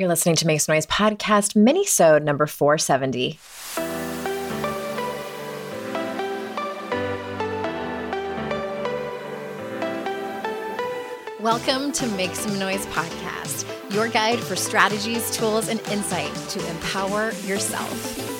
You're listening to Make Some Noise podcast, mini-sode number 470. Welcome to Make Some Noise podcast, your guide for strategies, tools, and insight to empower yourself.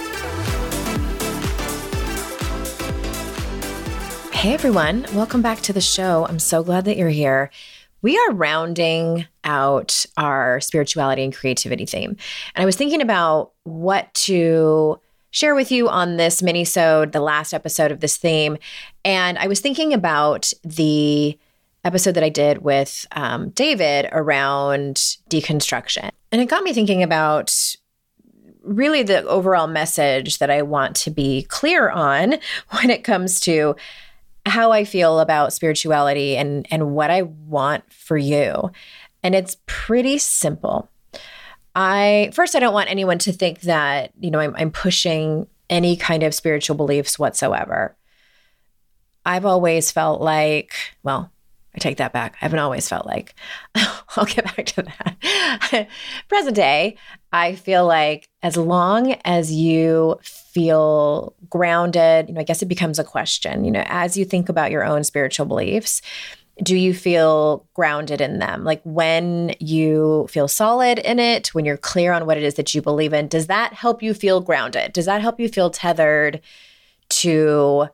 Hey everyone, welcome back to the show. I'm so glad that you're here. We are rounding out our spirituality and creativity theme. And I was thinking about what to share with you on this mini-sode, the last episode of this theme. And I was thinking about the episode that I did with um, David around deconstruction. And it got me thinking about really the overall message that I want to be clear on when it comes to how I feel about spirituality and and what I want for you. And it's pretty simple. I first I don't want anyone to think that, you know, I'm, I'm pushing any kind of spiritual beliefs whatsoever. I've always felt like, well, I take that back. I haven't always felt like. I'll get back to that. Present day, I feel like as long as you feel grounded, you know, I guess it becomes a question, you know, as you think about your own spiritual beliefs, do you feel grounded in them? Like when you feel solid in it, when you're clear on what it is that you believe in, does that help you feel grounded? Does that help you feel tethered to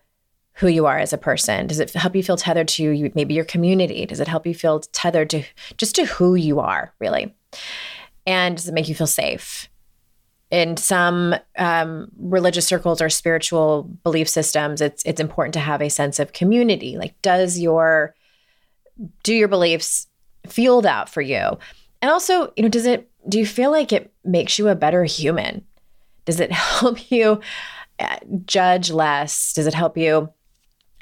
who you are as a person? Does it help you feel tethered to maybe your community? Does it help you feel tethered to just to who you are, really? And does it make you feel safe? In some um, religious circles or spiritual belief systems, it's it's important to have a sense of community. Like, does your do your beliefs feel that for you? And also, you know, does it do you feel like it makes you a better human? Does it help you uh, judge less? Does it help you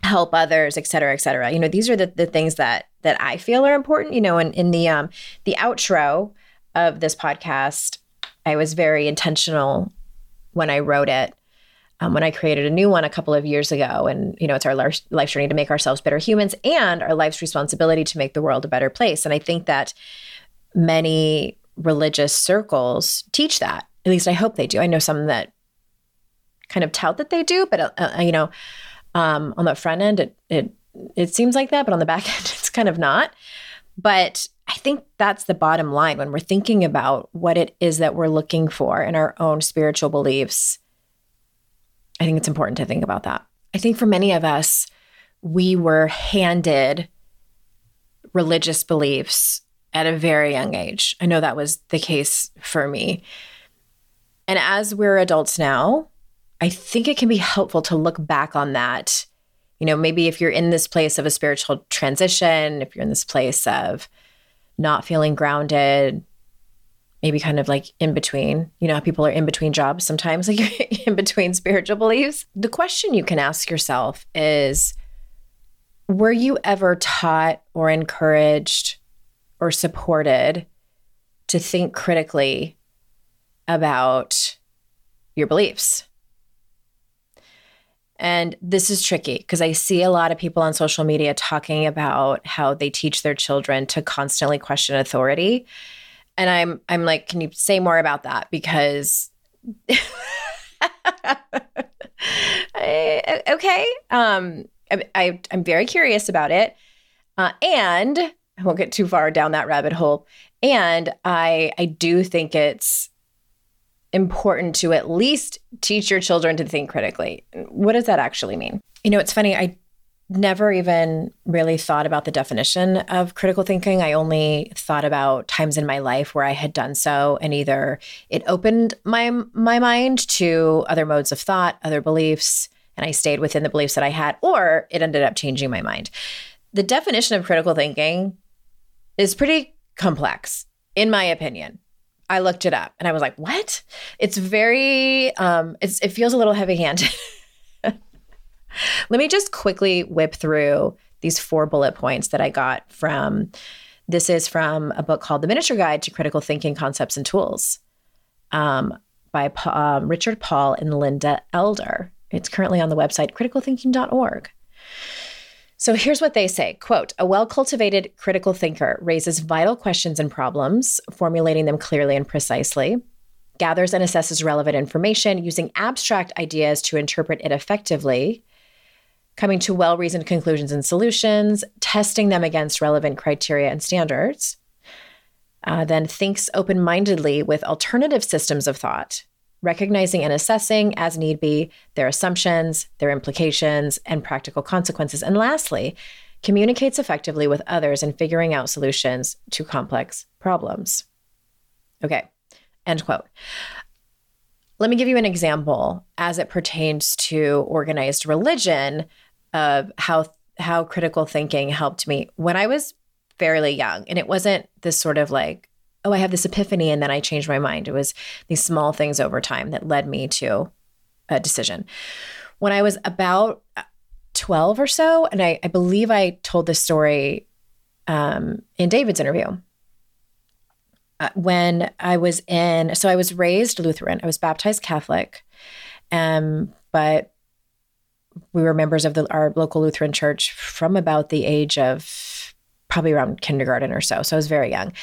help others, et cetera, et cetera. You know, these are the, the things that that I feel are important. You know, in, in the um the outro of this podcast, I was very intentional when I wrote it. Um, when I created a new one a couple of years ago, and you know, it's our life journey to make ourselves better humans and our life's responsibility to make the world a better place. And I think that many religious circles teach that. At least I hope they do. I know some that kind of tout that they do, but uh, uh you know, um, on the front end, it, it it seems like that, but on the back end, it's kind of not. But I think that's the bottom line when we're thinking about what it is that we're looking for in our own spiritual beliefs. I think it's important to think about that. I think for many of us, we were handed religious beliefs at a very young age. I know that was the case for me. And as we're adults now, I think it can be helpful to look back on that. You know, maybe if you're in this place of a spiritual transition, if you're in this place of not feeling grounded, maybe kind of like in between, you know, people are in between jobs sometimes, like in between spiritual beliefs. The question you can ask yourself is Were you ever taught or encouraged or supported to think critically about your beliefs? And this is tricky because I see a lot of people on social media talking about how they teach their children to constantly question authority. And I'm I'm like, can you say more about that? Because I, okay, um, I, am very curious about it, uh, and I won't get too far down that rabbit hole. And I I do think it's important to at least teach your children to think critically. What does that actually mean? You know, it's funny. I never even really thought about the definition of critical thinking. I only thought about times in my life where I had done so and either it opened my my mind to other modes of thought, other beliefs, and I stayed within the beliefs that I had or it ended up changing my mind. The definition of critical thinking is pretty complex in my opinion. I looked it up and I was like, what? It's very, um, it's, it feels a little heavy handed. Let me just quickly whip through these four bullet points that I got from this is from a book called The Miniature Guide to Critical Thinking Concepts and Tools um, by um, Richard Paul and Linda Elder. It's currently on the website criticalthinking.org. So here's what they say quote, a well-cultivated critical thinker raises vital questions and problems, formulating them clearly and precisely, gathers and assesses relevant information using abstract ideas to interpret it effectively, coming to well-reasoned conclusions and solutions, testing them against relevant criteria and standards, uh, then thinks open-mindedly with alternative systems of thought, recognizing and assessing, as need be, their assumptions, their implications, and practical consequences. And lastly, communicates effectively with others in figuring out solutions to complex problems. Okay, end quote. Let me give you an example as it pertains to organized religion of how how critical thinking helped me when I was fairly young. And it wasn't this sort of like oh, I have this epiphany and then I changed my mind. It was these small things over time that led me to a decision. When I was about 12 or so, and I, I believe I told this story um, in David's interview. Uh, when I was in, so I was raised Lutheran, I was baptized Catholic, um, but we were members of the, our local Lutheran church from about the age of probably around kindergarten or so. So I was very young.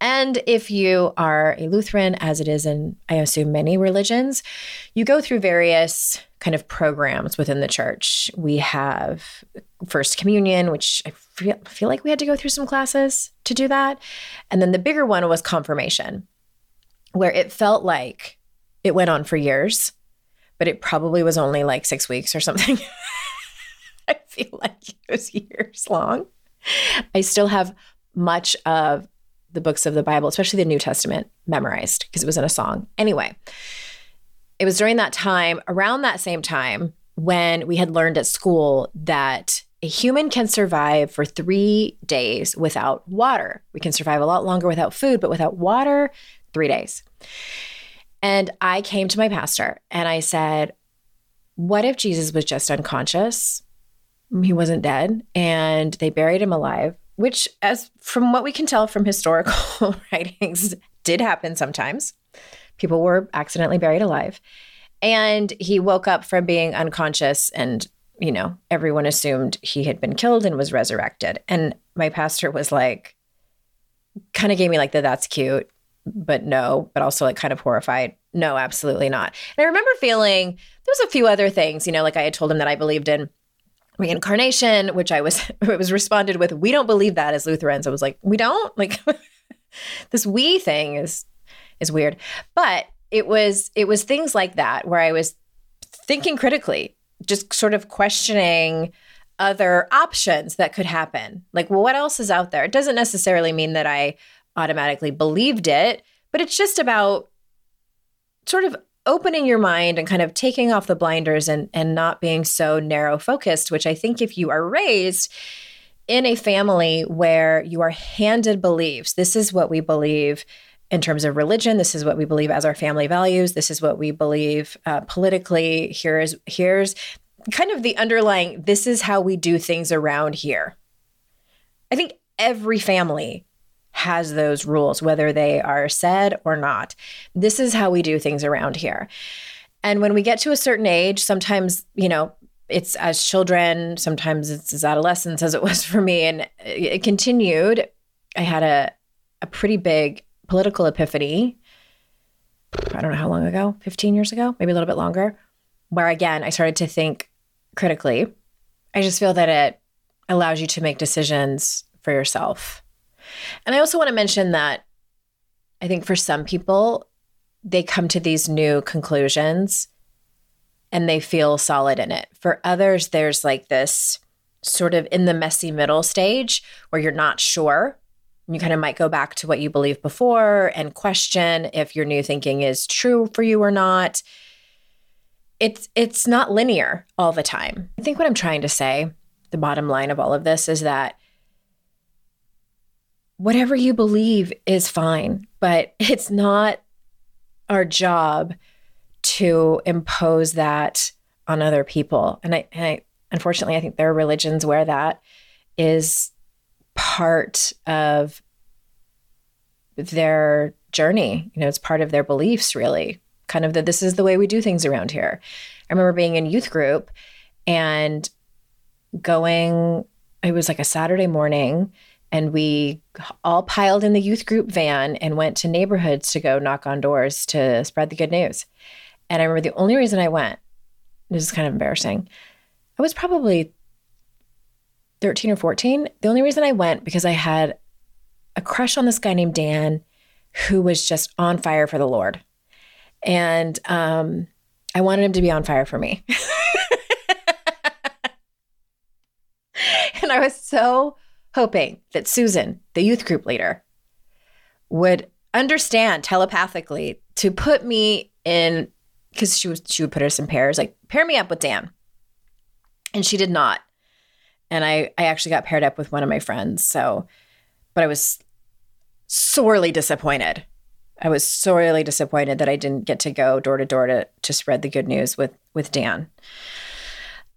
And if you are a Lutheran, as it is in, I assume, many religions, you go through various kind of programs within the church. We have First Communion, which I feel, feel like we had to go through some classes to do that. And then the bigger one was confirmation, where it felt like it went on for years, but it probably was only like six weeks or something. I feel like it was years long. I still have much of the books of the Bible, especially the New Testament, memorized because it was in a song. Anyway, it was during that time, around that same time, when we had learned at school that a human can survive for three days without water. We can survive a lot longer without food, but without water, three days. And I came to my pastor and I said, What if Jesus was just unconscious? He wasn't dead and they buried him alive which, as from what we can tell from historical writings, did happen sometimes. People were accidentally buried alive. And he woke up from being unconscious, and, you know, everyone assumed he had been killed and was resurrected. And my pastor was like, kind of gave me like the that's cute, but no, but also like kind of horrified. No, absolutely not. And I remember feeling there was a few other things, you know, like I had told him that I believed in reincarnation, which I was it was responded with, we don't believe that as Lutherans. I was like, we don't? Like this we thing is is weird. But it was it was things like that where I was thinking critically, just sort of questioning other options that could happen. Like, well, what else is out there? It doesn't necessarily mean that I automatically believed it, but it's just about sort of opening your mind and kind of taking off the blinders and and not being so narrow focused which i think if you are raised in a family where you are handed beliefs this is what we believe in terms of religion. This is what we believe as our family values. This is what we believe uh, politically. Here's here's kind of the underlying this is how we do things around here. I think every family has those rules, whether they are said or not. This is how we do things around here. And when we get to a certain age, sometimes, you know, it's as children, sometimes it's as adolescents, as it was for me. And it continued. I had a, a pretty big political epiphany. I don't know how long ago, 15 years ago, maybe a little bit longer, where again, I started to think critically. I just feel that it allows you to make decisions for yourself and I also want to mention that I think for some people, they come to these new conclusions and they feel solid in it. For others, there's like this sort of in the messy middle stage where you're not sure. You kind of might go back to what you believed before and question if your new thinking is true for you or not. It's it's not linear all the time. I think what I'm trying to say, the bottom line of all of this is that whatever you believe is fine, but it's not our job to impose that on other people. And I, and I unfortunately, I think there are religions where that is part of their journey. You know, it's part of their beliefs, really. Kind of that this is the way we do things around here. I remember being in youth group and going, it was like a Saturday morning, and we all piled in the youth group van and went to neighborhoods to go knock on doors to spread the good news. And I remember the only reason I went, this is kind of embarrassing. I was probably 13 or 14. The only reason I went because I had a crush on this guy named Dan who was just on fire for the Lord. And um, I wanted him to be on fire for me. and I was so hoping that Susan, the youth group leader, would understand telepathically to put me in because she was she would put us in pairs, like pair me up with Dan. And she did not. And I I actually got paired up with one of my friends. So, but I was sorely disappointed. I was sorely disappointed that I didn't get to go door to door to to spread the good news with with Dan.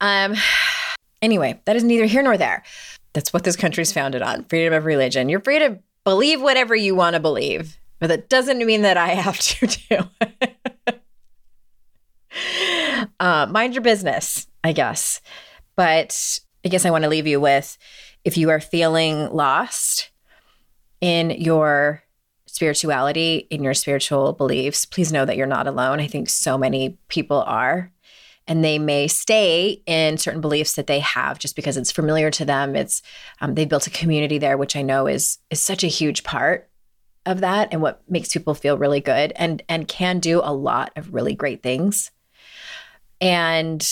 Um anyway, that is neither here nor there. That's what this country's founded on freedom of religion. You're free to believe whatever you want to believe, but that doesn't mean that I have to do. uh, mind your business, I guess. But I guess I want to leave you with if you are feeling lost in your spirituality, in your spiritual beliefs, please know that you're not alone. I think so many people are and they may stay in certain beliefs that they have just because it's familiar to them. It's um, they built a community there which i know is is such a huge part of that and what makes people feel really good and and can do a lot of really great things. And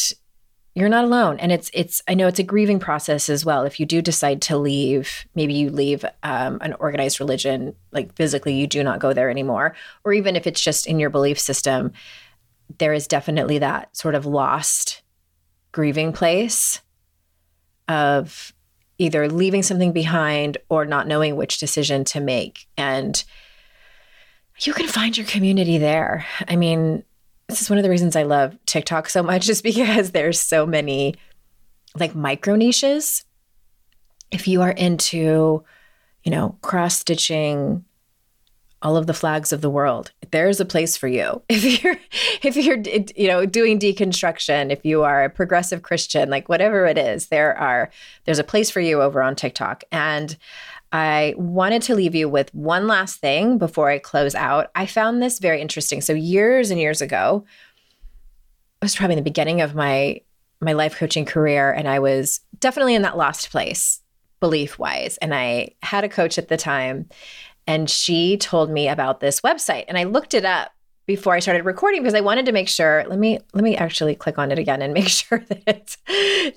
you're not alone. And it's it's i know it's a grieving process as well. If you do decide to leave maybe you leave um, an organized religion like physically you do not go there anymore. Or even if it's just in your belief system there is definitely that sort of lost grieving place of either leaving something behind or not knowing which decision to make. And you can find your community there. I mean, this is one of the reasons I love TikTok so much, is because there's so many like micro niches. If you are into, you know, cross stitching, all of the flags of the world. There's a place for you. If you're if you're you know doing deconstruction, if you are a progressive Christian, like whatever it is, there are there's a place for you over on TikTok. And I wanted to leave you with one last thing before I close out. I found this very interesting. So years and years ago, it was probably the beginning of my my life coaching career and I was definitely in that lost place belief wise and I had a coach at the time and she told me about this website and I looked it up before I started recording because I wanted to make sure let me let me actually click on it again and make sure that it's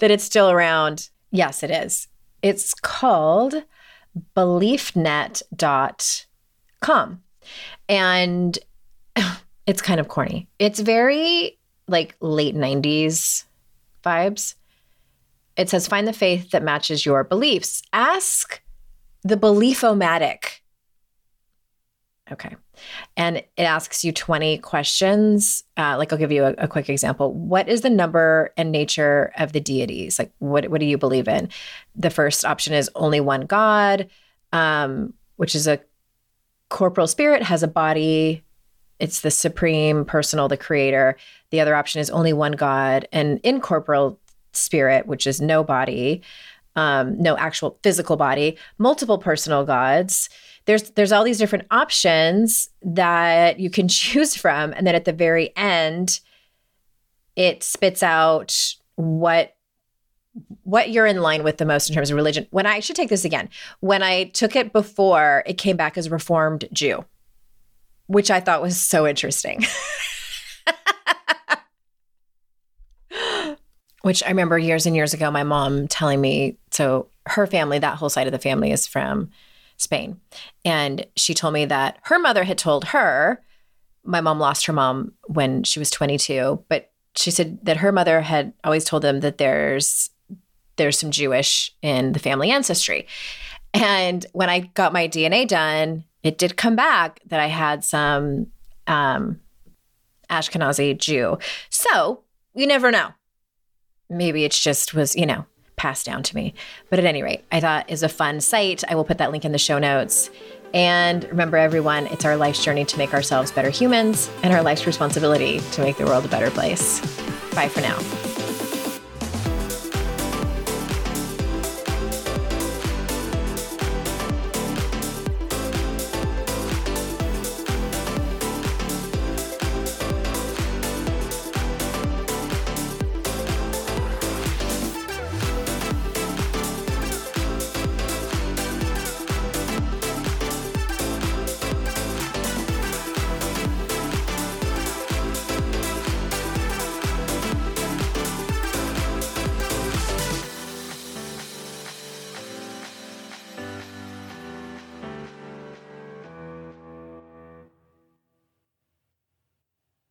that it's still around. Yes, it is. It's called beliefnet.com. And it's kind of corny. It's very like late 90s vibes. It says find the faith that matches your beliefs. Ask the beliefomatic Okay. And it asks you 20 questions. Uh, like I'll give you a, a, quick example. What is the number and nature of the deities? Like what, what do you believe in? The first option is only one God, um, which is a corporal spirit, has a body. It's the supreme personal, the creator. The other option is only one God, an incorporeal spirit, which is no body, um, no actual physical body, multiple personal gods there's there's all these different options that you can choose from. And then at the very end it spits out what what you're in line with the most in terms of religion. When i should take this again. When i took it before it came back as reformed jew which i thought was so interesting. Which i remember years and years ago my mom telling me so her family that whole side of the family is from Spain. And she told me that her mother had told her, my mom lost her mom when she was 22, but she said that her mother had always told them that there's there's some Jewish in the family ancestry. And when I got my DNA done, it did come back that I had some um, Ashkenazi Jew. So you never know. maybe it's just was, you know, passed down to me. But at any rate, I thought is a fun site. I will put that link in the show notes. And remember, everyone, it's our life's journey to make ourselves better humans and our life's responsibility to make the world a better place. Bye for now.